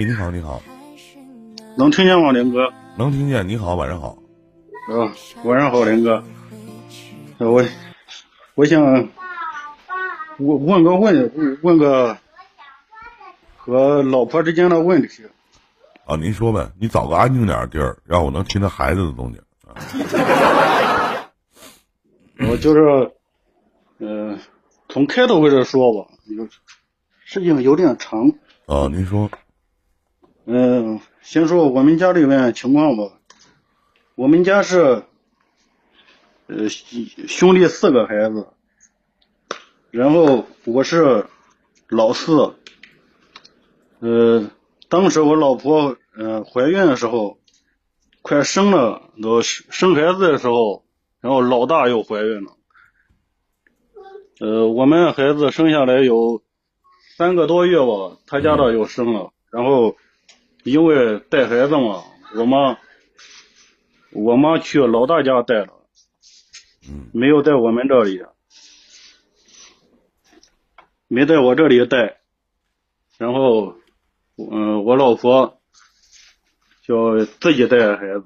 你好，你好，能听见吗，林哥？能听见。你好，晚上好。啊，晚上好，林哥。我我想问问个问问个和老婆之间的问题。啊，您说呗，你找个安静点的地儿，让我能听到孩子的动静。我就是，呃，从开头开始说吧，有事情有点长。啊，您说。嗯，先说我们家里面情况吧。我们家是，呃，兄弟四个孩子，然后我是老四。呃，当时我老婆呃怀孕的时候，快生了，都生孩子的时候，然后老大又怀孕了。呃，我们孩子生下来有三个多月吧，他家的又生了，然后。因为带孩子嘛，我妈我妈去老大家带了，没有在我们这里，没在我这里带，然后嗯，我老婆就自己带孩子，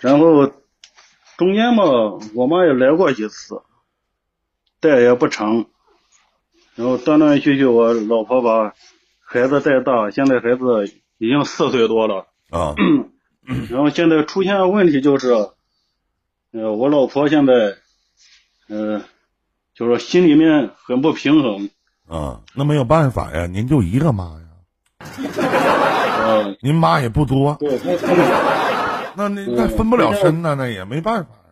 然后中间嘛，我妈也来过几次，带也不成，然后断断续续，我老婆把。孩子再大，现在孩子已经四岁多了啊。然后现在出现问题就是，呃，我老婆现在，呃，就是心里面很不平衡。啊，那没有办法呀，您就一个妈呀。啊，您妈也不多。对，那那那分不了身呢，那也没办法呀。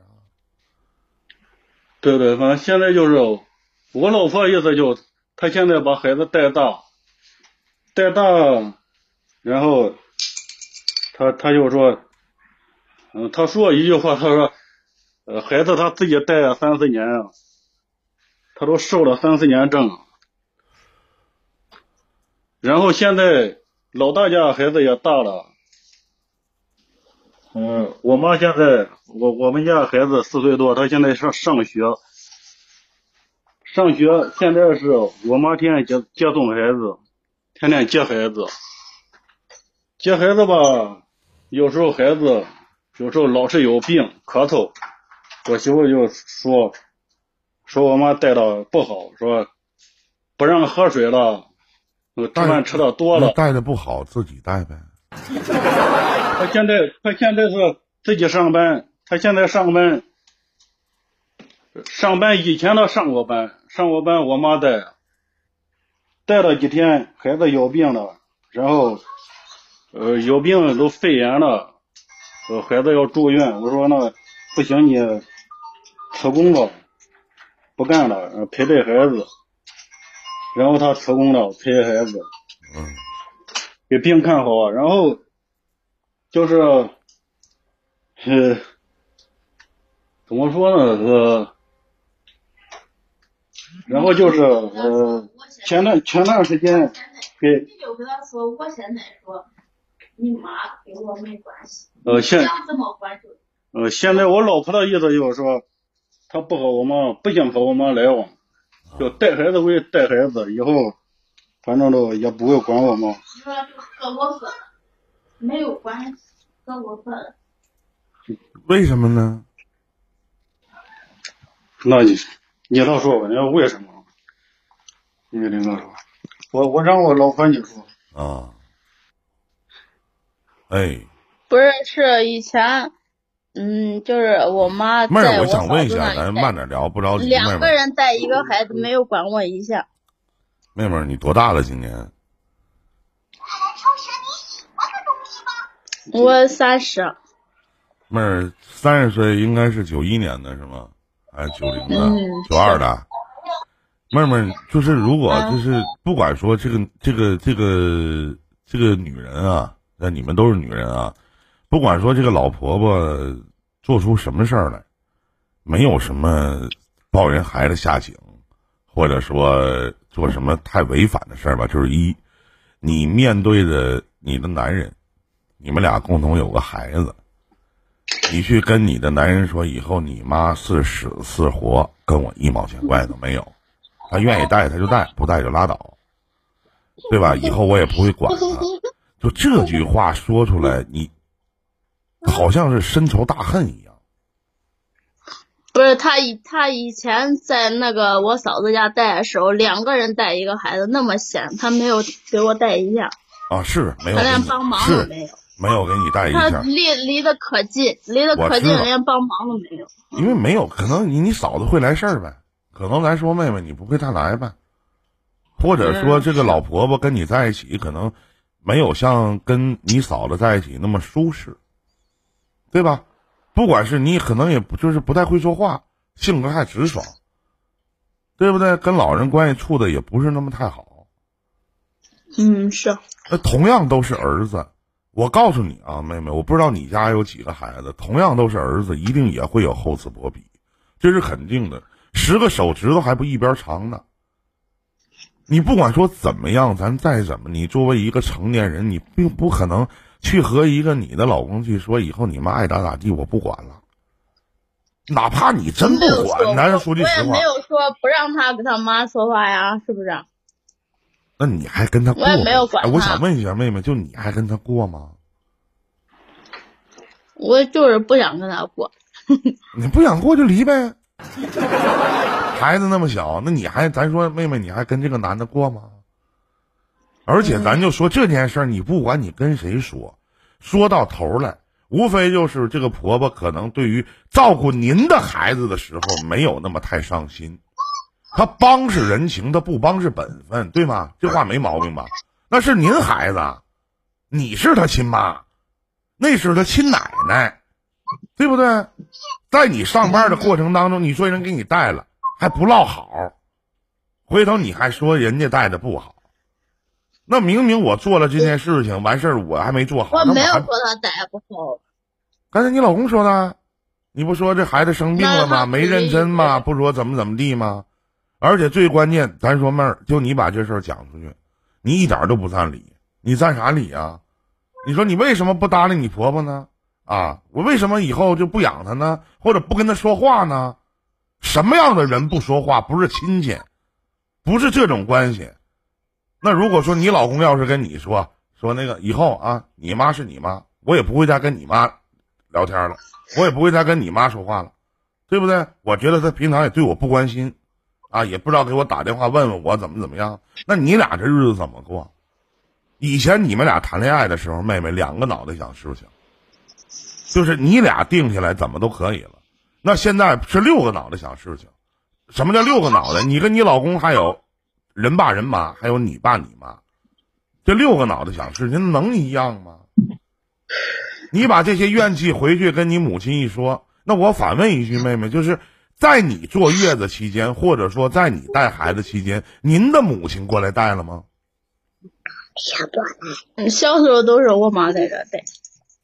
对对，反正现在就是我老婆意思就，她现在把孩子带大。带大，然后他他就说，嗯，他说一句话，他说，呃，孩子他自己带三四年啊，他都受了三四年证，然后现在老大家孩子也大了，嗯，我妈现在我我们家孩子四岁多，他现在上上学，上学现在是我妈天天接接送孩子。天天接孩子，接孩子吧，有时候孩子有时候老是有病咳嗽，我媳妇就说说我妈带的不好，说不让喝水了，吃饭吃的多了，带的不好自己带呗。他现在他现在是自己上班，他现在上班上班以前他上过班，上过班我妈带。带了几天，孩子有病了，然后，呃，有病都肺炎了，呃，孩子要住院。我说那不行，你辞工吧，不干了，陪陪孩子。然后他辞工了，陪孩子，嗯，给病看好。然后就是，呃，怎么说呢？呃。然后就是呃，前段前段时间给你就跟他说，我现在说你妈跟我没关系，呃现想怎么管就呃现在我老婆的意思就是说，她不和我妈不想和我妈来往，就带孩子为带孩子，以后反正都也不会管我妈。你说和我分没有关系，和我分。为什么呢？那你。你倒说吧，你要为什么？因为林哥说，我我让我老婆你说啊，哎，不是，是以前，嗯，就是我妈妹儿，我想问一下，咱慢点聊，不着急。两个人带一个孩子，没有管我一下。妹妹，你多大了？今年？我三十。妹儿，三十岁应该是九一年的是吗？还是，九零的，九二的，妹妹，就是如果就是不管说这个这个这个这个女人啊，那你们都是女人啊，不管说这个老婆婆做出什么事儿来，没有什么抱人孩子下井，或者说做什么太违反的事儿吧，就是一，你面对着你的男人，你们俩共同有个孩子。你去跟你的男人说，以后你妈是死是活，跟我一毛钱关系都没有。他愿意带他就带，不带就拉倒。对吧？以后我也不会管他。就这句话说出来，你好像是深仇大恨一样。不是他以他以前在那个我嫂子家带的时候，两个人带一个孩子那么闲，他没有给我带一下，啊，是没有他连帮忙都是没有。没有给你带一他下，离离得可近，离得可近连帮忙都没有。因为没有可能你你嫂子会来事儿呗，可能来说妹妹你不会太来呗，或者说嗯这个老婆婆跟你在一起，可能没有像跟你嫂子在一起那么舒适，对吧？不管是你可能也不就是不太会说话，性格还直爽，对不对？跟老人关系处的也不是那么太好。嗯，是。那同样都是儿子，我告诉你啊，妹妹，我不知道你家有几个孩子，同样都是儿子，一定也会有厚此薄彼，这是肯定的。十个手指头还不一边长呢。你不管说怎么样，咱再怎么，你作为一个成年人，你并不可能去和一个你的老公去说以后你们爱咋咋地，我不管了。哪怕你真不管，男人说句实话我也没，有说不让他跟他妈说话呀，是不是？那你还跟他过？我也没有管哎我想问一下妹妹，就你还跟他过吗？我就是不想跟他过。你不想过就离呗。孩子那么小，那你还咱说妹妹，你还跟这个男的过吗？而且咱就说这件事儿，你不管你跟谁说，说到头来，无非就是这个婆婆可能对于照顾您的孩子的时候没有那么太上心，她帮是人情，她不帮是本分，对吗？这话没毛病吧？那是您孩子，你是他亲妈，那是他亲奶奶，对不对？在你上班的过程当中，你说人给你带了，还不落好，回头你还说人家带的不好，那明明我做了这件事情，完事儿我还没做好，我没有说他带不好，刚才你老公说的，你不说这孩子生病了吗？没认真吗？不说怎么怎么地吗？而且最关键，咱说妹儿，就你把这事儿讲出去，你一点都不占理，你占啥理啊？你说你为什么不搭理你婆婆呢？啊，我为什么以后就不养他呢？或者不跟他说话呢？什么样的人不说话不是亲戚，不是这种关系？那如果说你老公要是跟你说说那个以后啊，你妈是你妈，我也不会再跟你妈聊天了，我也不会再跟你妈说话了，对不对？我觉得他平常也对我不关心，啊，也不知道给我打电话问问我怎么怎么样。那你俩这日子怎么过？以前你们俩谈恋爱的时候，妹妹两个脑袋想事情，就是你俩定下来怎么都可以了。那现在是六个脑袋想事情，什么叫六个脑袋？你跟你老公还有人爸人妈，还有你爸你妈，这六个脑袋想事情能一样吗？你把这些怨气回去跟你母亲一说，那我反问一句，妹妹，就是在你坐月子期间，或者说在你带孩子期间，您的母亲过来带了吗？嗯小时候都是我妈在这带。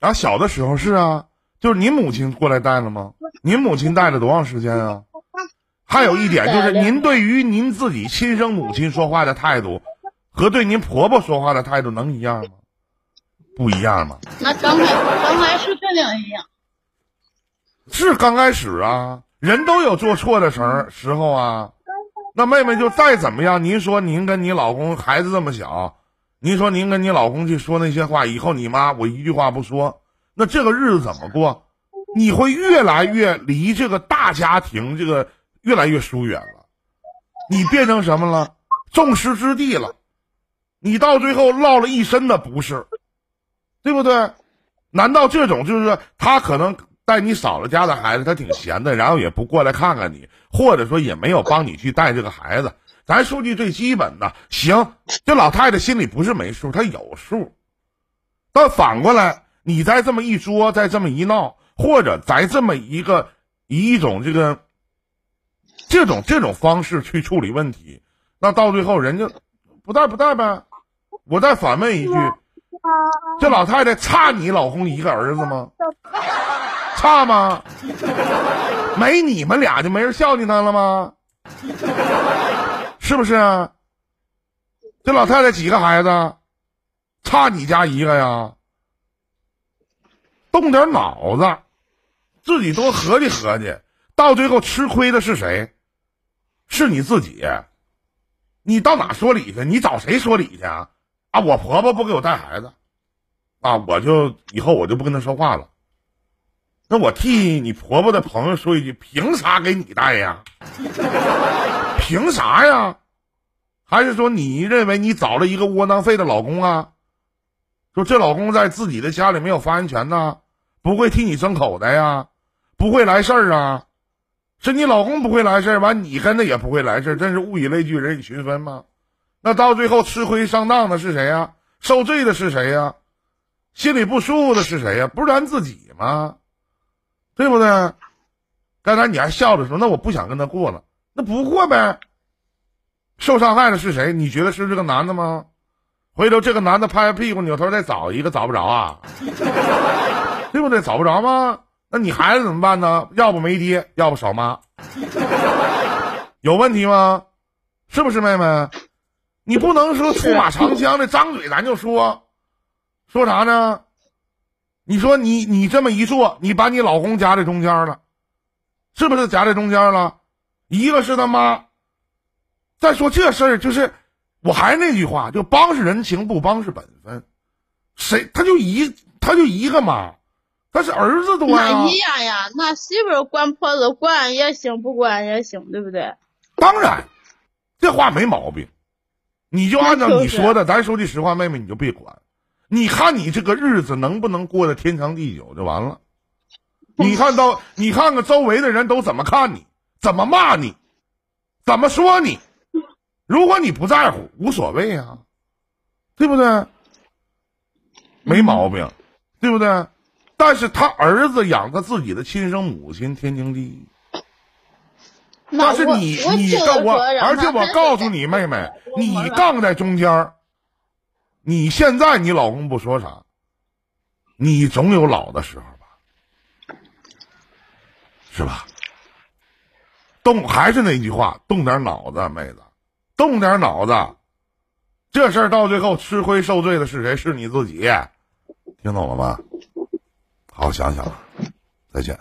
啊，小的时候是啊，就是您母亲过来带了吗？您母亲带了多长时间啊？还有一点就是，您对于您自己亲生母亲说话的态度，和对您婆婆说话的态度能一样吗？不一样吗？那刚开刚开始肯定一样，是刚开始啊，人都有做错的时时候啊。那妹妹就再怎么样，您说您跟你老公孩子这么小，您说您跟你老公去说那些话，以后你妈我一句话不说，那这个日子怎么过？你会越来越离这个大家庭这个越来越疏远了，你变成什么了？众矢之的了，你到最后落了一身的不是，对不对？难道这种就是他可能带你嫂子家的孩子，他挺闲的，然后也不过来看看你，或者说也没有帮你去带这个孩子。咱说句最基本的，行，这老太太心里不是没数，她有数。但反过来，你再这么一说，再这么一闹，或者再这么一个以一种这个这种这种方式去处理问题，那到最后人家不带不带呗。我再反问一句，这老太太差你老公一个儿子吗？差吗？没你们俩就没人孝敬他了吗？是不是啊？这老太太几个孩子？差你家一个呀？动点脑子，自己多合计合计，到最后吃亏的是谁？是你自己。你到哪说理去？你找谁说理去啊？啊，我婆婆不给我带孩子，啊，我就以后我就不跟她说话了。那我替你婆婆的朋友说一句：凭啥给你带呀？凭啥呀？还是说你认为你找了一个窝囊废的老公啊？说这老公在自己的家里没有发言权呐，不会替你争口袋呀，不会来事儿啊？是你老公不会来事儿，完你跟着也不会来事儿，真是物以类聚，人以群分吗？那到最后吃亏上当的是谁呀？受罪的是谁呀？心里不舒服的是谁呀？不是咱自己吗？对不对？刚才你还笑着说，那我不想跟他过了，那不过呗。受伤害的是谁？你觉得是这个男的吗？回头这个男的拍拍屁股，扭头再找一个，找不着啊？对不对？找不着吗？那你孩子怎么办呢？要不没爹，要不少妈，有问题吗？是不是妹妹？你不能说出马长枪的，张嘴咱就说，说啥呢？你说你你这么一做，你把你老公夹在中间了，是不是夹在中间了？一个是他妈。再说这事儿，就是我还是那句话，就帮是人情，不帮是本分。谁他就一他就一个妈，他是儿子多呀。那一样呀，那媳妇管婆子管也行，不管也行，对不对？当然，这话没毛病。你就按照你说的，咱说句实话，妹妹你就别管。你看你这个日子能不能过得天长地久就完了。你看到你看看周围的人都怎么看你，怎么骂你，怎么说你。如果你不在乎，无所谓啊，对不对？没毛病，对不对？但是他儿子养他自己的亲生母亲，天经地义。但是你你告我，而且我告诉你妹妹，你杠在中间你现在你老公不说啥，你总有老的时候吧，是吧？动还是那句话，动点脑子，妹子。动点脑子，这事儿到最后吃亏受罪的是谁？是你自己，听懂了吗？好好想想，再见。